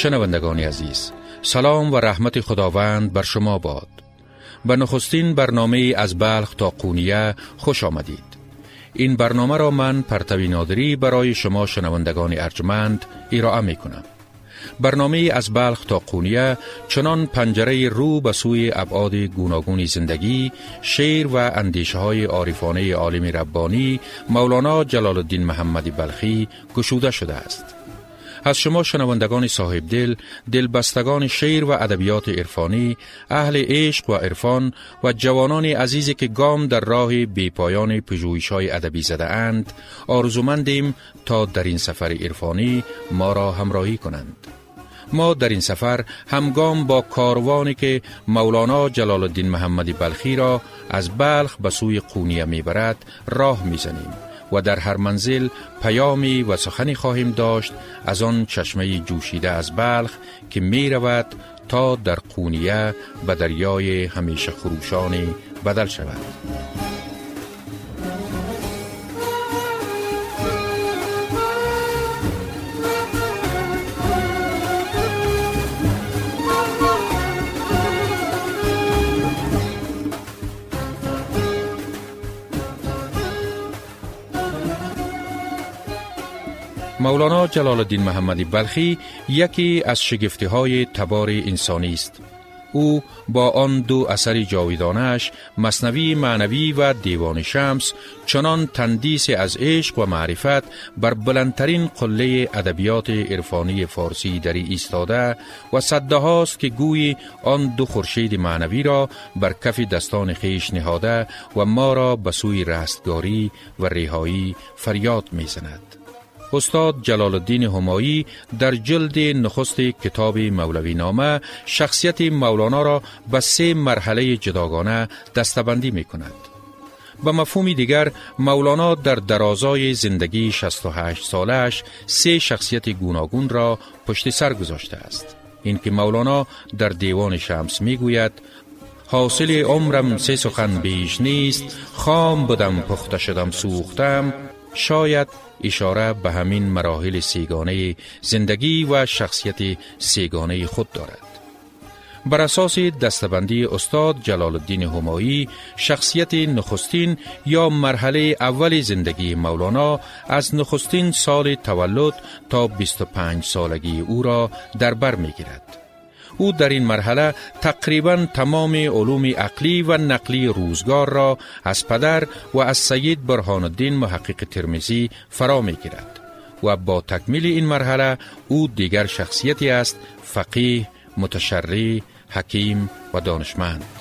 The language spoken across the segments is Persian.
شنوندگان عزیز سلام و رحمت خداوند بر شما باد. به نخستین برنامه از بلخ تا قونیه خوش آمدید. این برنامه را من پرتوی نادری برای شما شنوندگان ارجمند ایرائه می کنم برنامه از بلخ تا قونیه چنان پنجره رو به سوی ابعاد گوناگون زندگی شعر و اندیشه های عارفانه عالم ربانی مولانا جلال الدین محمدی بلخی گشوده شده است. از شما شنوندگان صاحب دل، دلبستگان شعر و ادبیات عرفانی، اهل عشق و عرفان و جوانان عزیزی که گام در راه بیپایان پژوهش های ادبی زده اند، آرزومندیم تا در این سفر عرفانی ما را همراهی کنند. ما در این سفر همگام با کاروانی که مولانا جلال الدین محمدی بلخی را از بلخ به سوی قونیه می‌برد راه می‌زنیم. و در هر منزل پیامی و سخنی خواهیم داشت از آن چشمه جوشیده از بلخ که می رود تا در قونیه به دریای همیشه خروشانی بدل شود. مولانا جلال الدین محمدی بلخی یکی از شگفتی های تبار انسانی است. او با آن دو اثر جاویدانش مصنوی معنوی و دیوان شمس چنان تندیس از عشق و معرفت بر بلندترین قله ادبیات عرفانی فارسی دری ایستاده و صده هاست که گوی آن دو خورشید معنوی را بر کف دستان خیش نهاده و ما را به سوی رستگاری و رهایی فریاد می‌زند. استاد جلال الدین همایی در جلد نخست کتاب مولوی نامه شخصیت مولانا را به سه مرحله جداگانه دستبندی می کند. به مفهوم دیگر مولانا در درازای زندگی 68 سالش سه شخصیت گوناگون را پشت سر گذاشته است. این که مولانا در دیوان شمس می گوید حاصل عمرم سه سخن بیش نیست خام بودم پخته شدم سوختم شاید اشاره به همین مراحل سیگانه زندگی و شخصیت سیگانه خود دارد. بر اساس دستبندی استاد جلال الدین همایی شخصیت نخستین یا مرحله اول زندگی مولانا از نخستین سال تولد تا 25 سالگی او را در بر می گیرد. او در این مرحله تقریبا تمام علوم عقلی و نقلی روزگار را از پدر و از سید برهان الدین محقق ترمیزی فرا می گیرد و با تکمیل این مرحله او دیگر شخصیتی است فقیه، متشری، حکیم و دانشمند.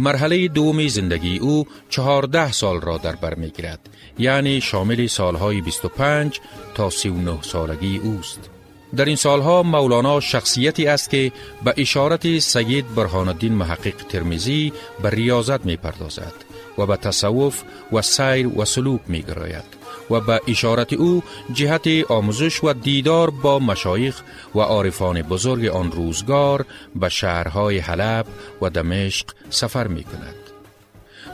مرحله دوم زندگی او چهارده سال را در بر می گیرد یعنی شامل سالهای 25 تا 39 سالگی اوست. در این سالها مولانا شخصیتی است که به اشارت سید برهان الدین محقق ترمیزی به ریاضت می پردازد و به تصوف و سیر و سلوک می گراید و به اشارت او جهت آموزش و دیدار با مشایخ و عارفان بزرگ آن روزگار به شهرهای حلب و دمشق سفر می کند.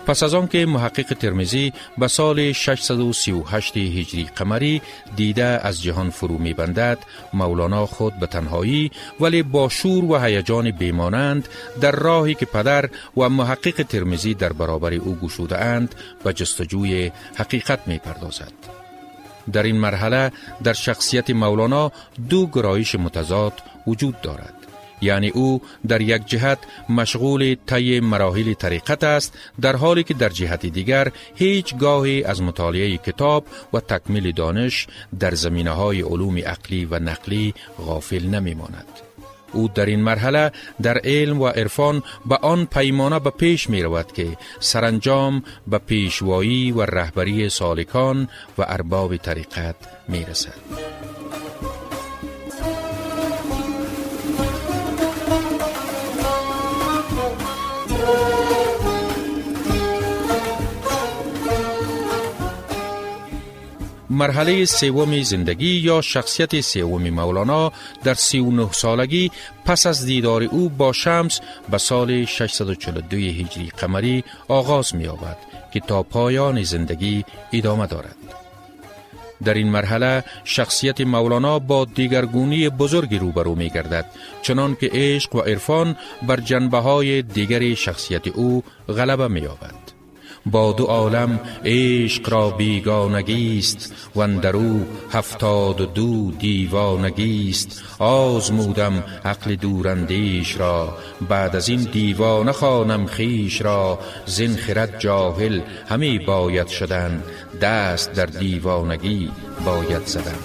پس از آنکه محقق ترمیزی به سال 638 هجری قمری دیده از جهان فرو می بندد مولانا خود به تنهایی ولی با شور و هیجان بیمانند در راهی که پدر و محقق ترمیزی در برابر او گشوده اند به جستجوی حقیقت می پردازد. در این مرحله در شخصیت مولانا دو گرایش متضاد وجود دارد. یعنی او در یک جهت مشغول طی مراحل طریقت است در حالی که در جهت دیگر هیچ گاهی از مطالعه کتاب و تکمیل دانش در زمینه های علوم عقلی و نقلی غافل نمی ماند. او در این مرحله در علم و عرفان به آن پیمانه به پیش می رود که سرانجام به پیشوایی و رهبری سالکان و ارباب طریقت می رسد. مرحله سوم زندگی یا شخصیت سوم مولانا در 39 سالگی پس از دیدار او با شمس به سال 642 هجری قمری آغاز می آبد که تا پایان زندگی ادامه دارد. در این مرحله شخصیت مولانا با دیگرگونی بزرگی روبرو می گردد چنان که عشق و عرفان بر جنبه های دیگر شخصیت او غلبه می آبد. با دو عالم عشق را بیگانگیست و اندرو هفتاد دو دیوانگیست. آزمودم عقل دوراندیش را بعد از این دیوانه خانم خیش را. زین خرد جاهل همی باید شدن دست در دیوانگی باید زدن.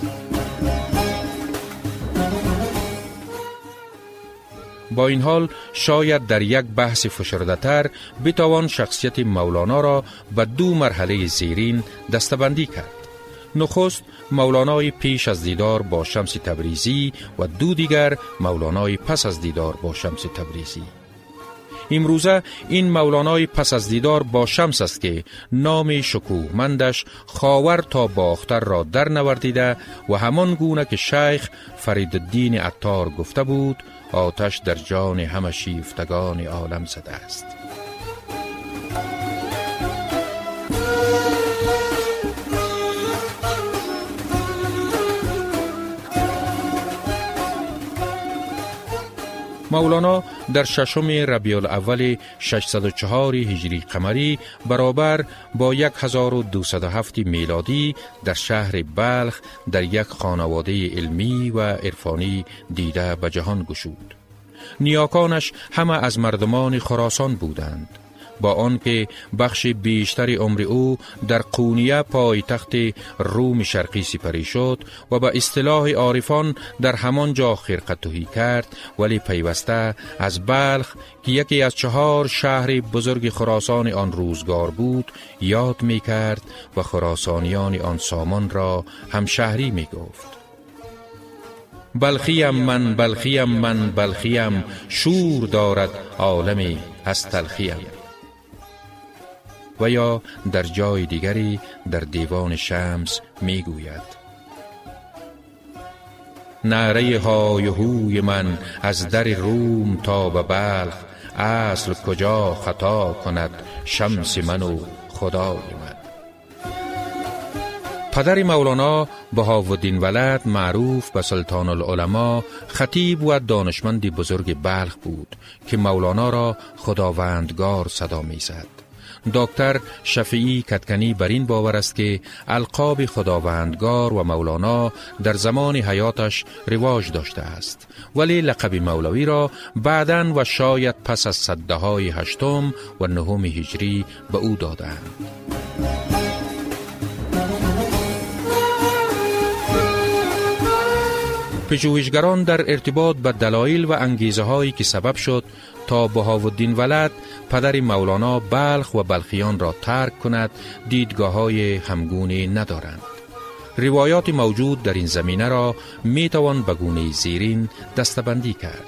با این حال شاید در یک بحث فشرده تر بتوان شخصیت مولانا را به دو مرحله زیرین دستبندی کرد. نخست مولانای پیش از دیدار با شمس تبریزی و دو دیگر مولانای پس از دیدار با شمس تبریزی. امروزه این مولانای پس از دیدار با شمس است که نام شکوهمندش خاور تا باختر را در نوردیده و همان گونه که شیخ فرید الدین عطار گفته بود آتش در جان همه شیفتگان عالم زده است. مولانا در ششم ربیع الاول 604 هجری قمری برابر با 1207 میلادی در شهر بلخ در یک خانواده علمی و عرفانی دیده به جهان گشود. نیاکانش همه از مردمان خراسان بودند. با آنکه بخش بیشتر عمر او در قونیه پایتخت روم شرقی سپری شد و به اصطلاح عارفان در همان جا خرقتوهی کرد ولی پیوسته از بلخ که یکی از چهار شهر بزرگ خراسان آن روزگار بود یاد می کرد و خراسانیان آن سامان را هم شهری می گفت. بلخیم من بلخیم من بلخیم شور دارد عالمی از تلخیم و یا در جای دیگری در دیوان شمس می گوید نعره های هوی من از در روم تا به بلخ اصل کجا خطا کند شمس من و خدای من پدر مولانا بهاودین ولد معروف به سلطان العلماء خطیب و دانشمند بزرگ بلخ بود که مولانا را خداوندگار صدا می‌زد. دکتر شفیعی کتکنی بر این باور است که القاب خداوندگار و مولانا در زمان حیاتش رواج داشته است ولی لقب مولوی را بعدا و شاید پس از صده های هشتم و نهم هجری به او دادند. پژوهشگران در ارتباط به دلایل و انگیزه هایی که سبب شد تا بهاودین ولد پدر مولانا بلخ و بلخیان را ترک کند دیدگاه های همگونی ندارند. روایات موجود در این زمینه را می توان به گونه زیرین دستبندی کرد.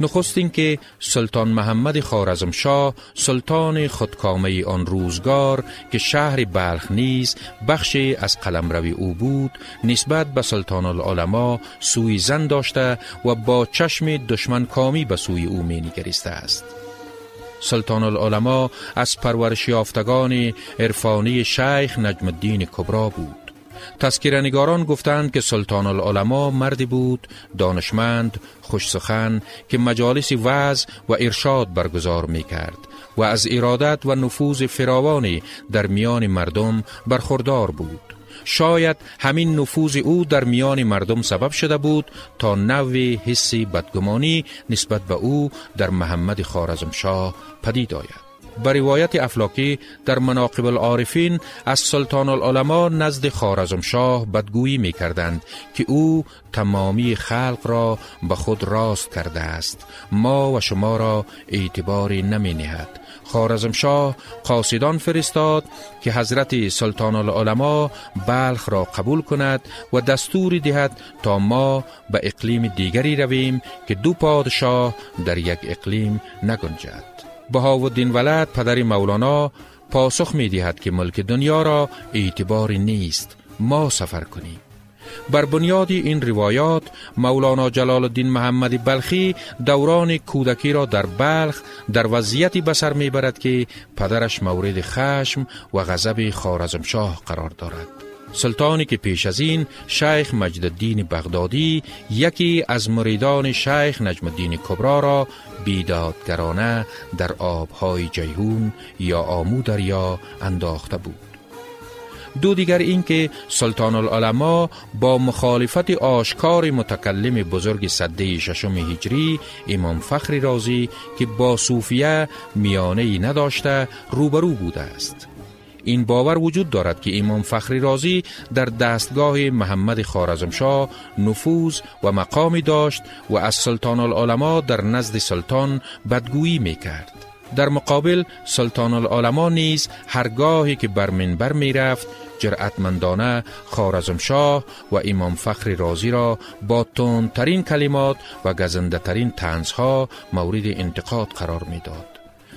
نخست که سلطان محمد خارزمشاه سلطان خودکامه آن روزگار که شهر بلخ نیز بخشی از قلمروی او بود نسبت به سلطان العلماء سوی زن داشته و با چشم دشمن کامی به سوی او می نگریسته است سلطان العلماء از پرورش یافتگان عرفانی شیخ نجم الدین کبرا بود. تذکرنگاران گفتند که سلطان العلماء مردی بود دانشمند خوش سخن که مجالس وعظ و ارشاد برگزار می کرد و از ارادت و نفوذ فراوانی در میان مردم برخوردار بود. شاید همین نفوذ او در میان مردم سبب شده بود تا نوی حسی بدگمانی نسبت به او در محمد خارزمشاه پدید آید. به روایت افلاکی در مناقب العارفین از سلطان العلماء نزد خارزم شاه بدگویی می کردند که او تمامی خلق را به خود راست کرده است. ما و شما را اعتباری نمی نهد خارزم شاه قاصدان فرستاد که حضرت سلطان العلماء بلخ را قبول کند و دستور دهد تا ما به اقلیم دیگری رویم که دو پادشاه در یک اقلیم نگنجد. بهاودین ولد پدر مولانا پاسخ می دهد که ملک دنیا را اعتباری نیست. ما سفر کنیم. بر بنیاد این روایات مولانا جلال الدین محمد بلخی دوران کودکی را در بلخ در وضعیتی بسر می‌برد که پدرش مورد خشم و غضب خارزمشاه قرار دارد. سلطانی که پیش از این شیخ مجد الدین بغدادی یکی از مریدان شیخ نجم الدین کبرا را بیدادگرانه در آبهای جیهون یا آمو دریا انداخته بود. دو دیگر اینکه سلطان العلماء با مخالفت آشکار متکلم بزرگ صده ششم هجری امام فخر رازی که با صوفیه میانه ای نداشته روبرو بوده است این باور وجود دارد که امام فخری رازی در دستگاه محمد خارزمشاه نفوذ و مقامی داشت و از سلطان العلماء در نزد سلطان بدگویی می کرد. در مقابل سلطان العلماء نیز هرگاهی که بر منبر می رفت جرأتمندانه خارزمشاه و امام فخر رازی را با تندترین کلمات و گزنده ترین تنزها مورد انتقاد قرار می‌داد.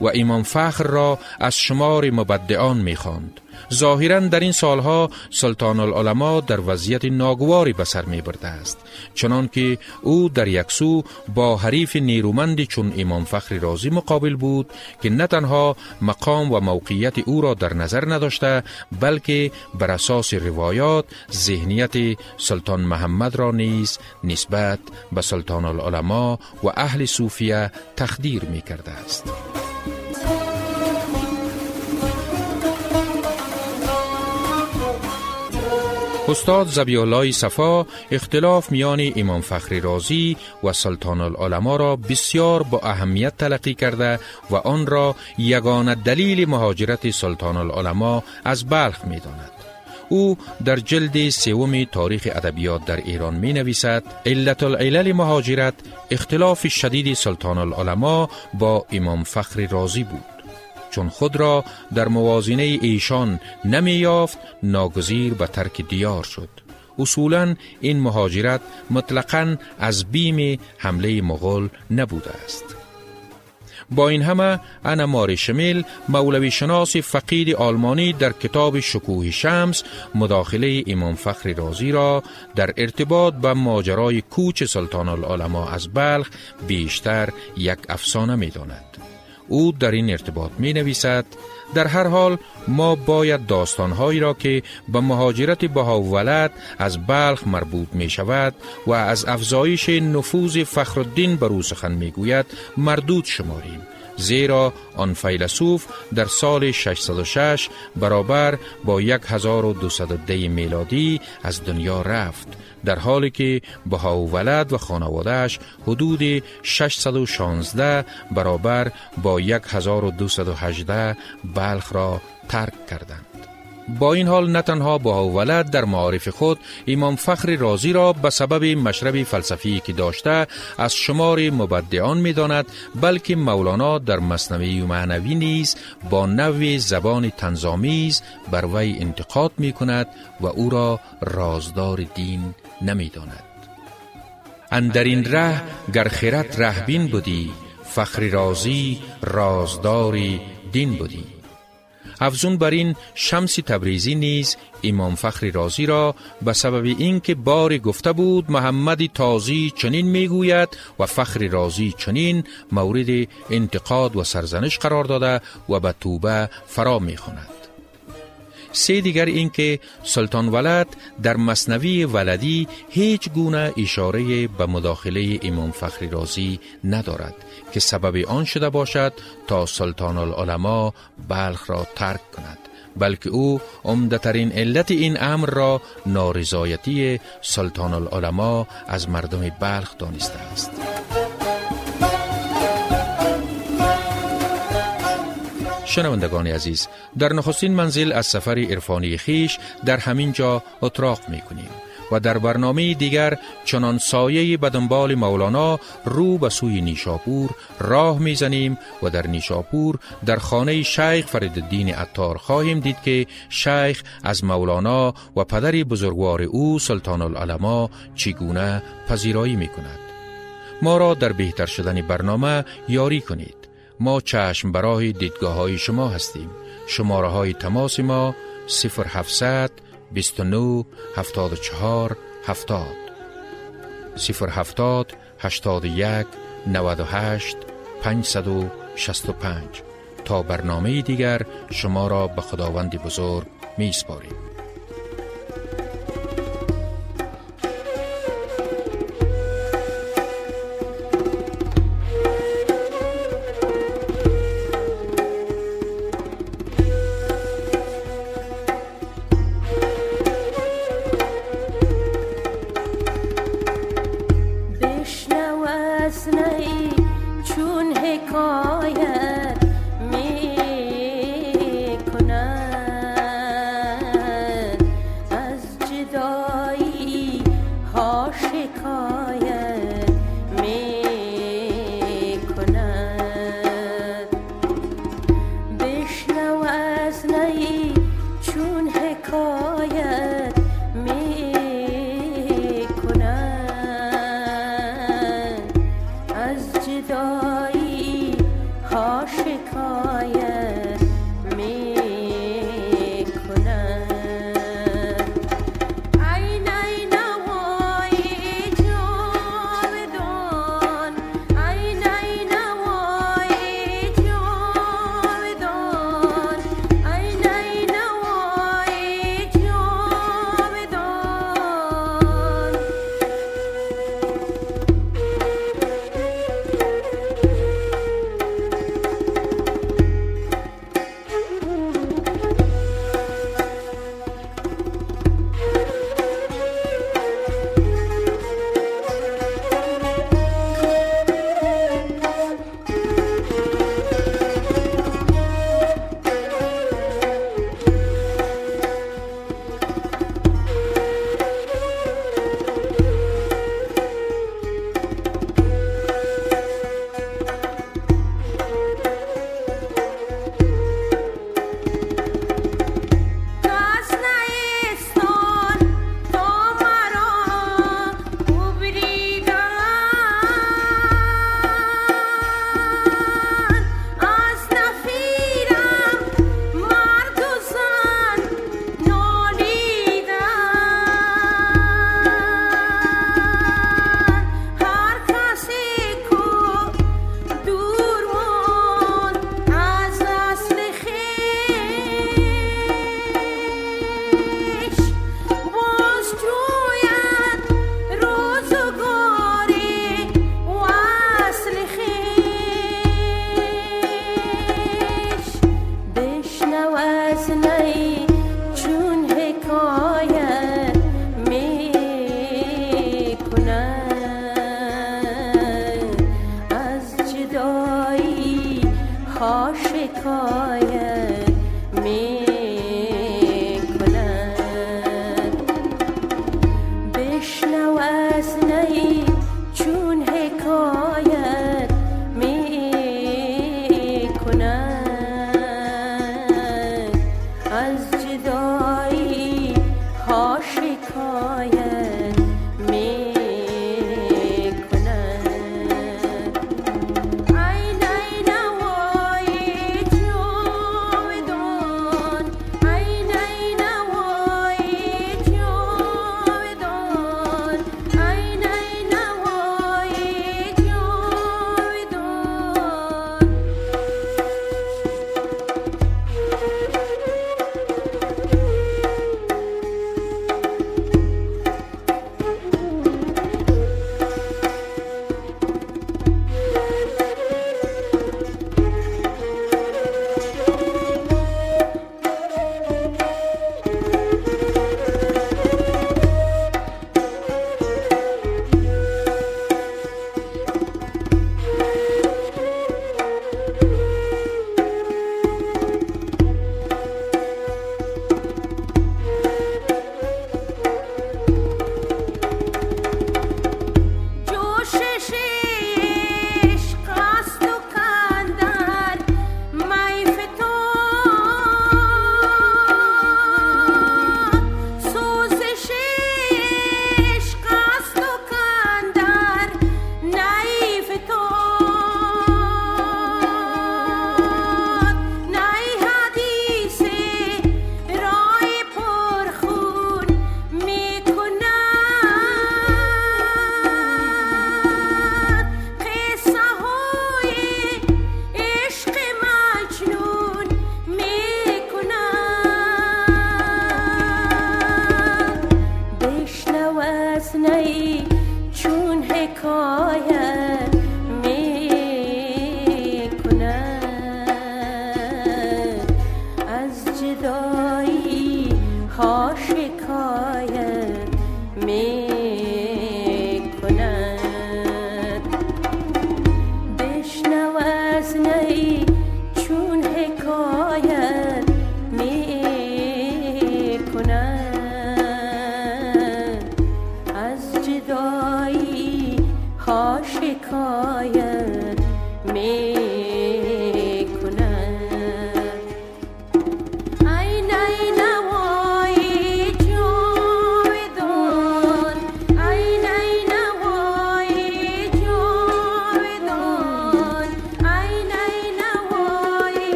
و امام فخر را از شمار مبدعان می خواند. ظاهرا در این سالها سلطان العلماء در وضعیت ناگواری به سر می برده است. چنان که او در یک سو با حریف نیرومندی چون امام فخر رازی مقابل بود که نه تنها مقام و موقعیت او را در نظر نداشته بلکه بر اساس روایات ذهنیت سلطان محمد را نیز نسبت به سلطان العلماء و اهل صوفیه تخدیر می کرده است. استاد زبیالای صفا اختلاف میان امام فخری رازی و سلطان العلماء را بسیار با اهمیت تلقی کرده و آن را یگانه دلیل مهاجرت سلطان العلماء از بلخ می داند. او در جلد سوم تاریخ ادبیات در ایران می نویسد علت العلل مهاجرت اختلاف شدید سلطان العلماء با امام فخر رازی بود چون خود را در موازنه ایشان نمی یافت ناگزیر به ترک دیار شد اصولا این مهاجرت مطلقا از بیم حمله مغول نبوده است با این همه انا ماری شمیل مولوی شناس فقید آلمانی در کتاب شکوه شمس مداخله امام فخر رازی را در ارتباط به ماجرای کوچ سلطان العلماء از بلخ بیشتر یک افسانه می داند. او در این ارتباط می نویسد در هر حال ما باید داستانهایی را که به مهاجرت ولد از بلخ مربوط می شود و از افزایش نفوذ فخرالدین بر او می گوید مردود شماریم. زیرا آن فیلسوف در سال 606 برابر با 1210 میلادی از دنیا رفت در حالی که بها ولد و خانوادهش حدود 616 برابر با 1218 بلخ را ترک کردند. با این حال نه تنها با ولد در معارف خود امام فخر رازی را به سبب مشرب فلسفی که داشته از شمار مبدعان می داند بلکه مولانا در مصنوی معنوی نیز با نوع زبان تنظامیز بر وی انتقاد می کند و او را رازدار دین نمی داند. اندر این ره گر خیرت رهبین بودی فخر رازی رازداری دین بودی افزون بر این شمس تبریزی نیز امام فخر رازی را به سبب اینکه بار گفته بود محمد تازی چنین می‌گوید و فخر رازی چنین مورد انتقاد و سرزنش قرار داده و به توبه فرا می‌خواند. سه دیگر اینکه سلطان ولد در مصنوی ولدی هیچ گونه اشاره به مداخله امام فخری رازی ندارد که سبب آن شده باشد تا سلطان العلماء بلخ را ترک کند بلکه او عمدهترین علت این امر را نارضایتی سلطان العلماء از مردم بلخ دانسته است. شنوندگان عزیز در نخستین منزل از سفر عرفانی خیش در همین جا اتراق می کنیم و در برنامه دیگر چنان سایه به مولانا رو به سوی نیشاپور راه می‌زنیم و در نیشاپور در خانه شیخ فرید عطار خواهیم دید که شیخ از مولانا و پدر بزرگوار او سلطان العلماء چگونه پذیرایی می کند. ما را در بهتر شدن برنامه یاری کنید. ما چشم برای دیدگاه های شما هستیم. شماره های تماس ما 0700 29 74 70 070 81 98 565 تا برنامه دیگر شما را به خداوند بزرگ می سپاریم. शिखाय मे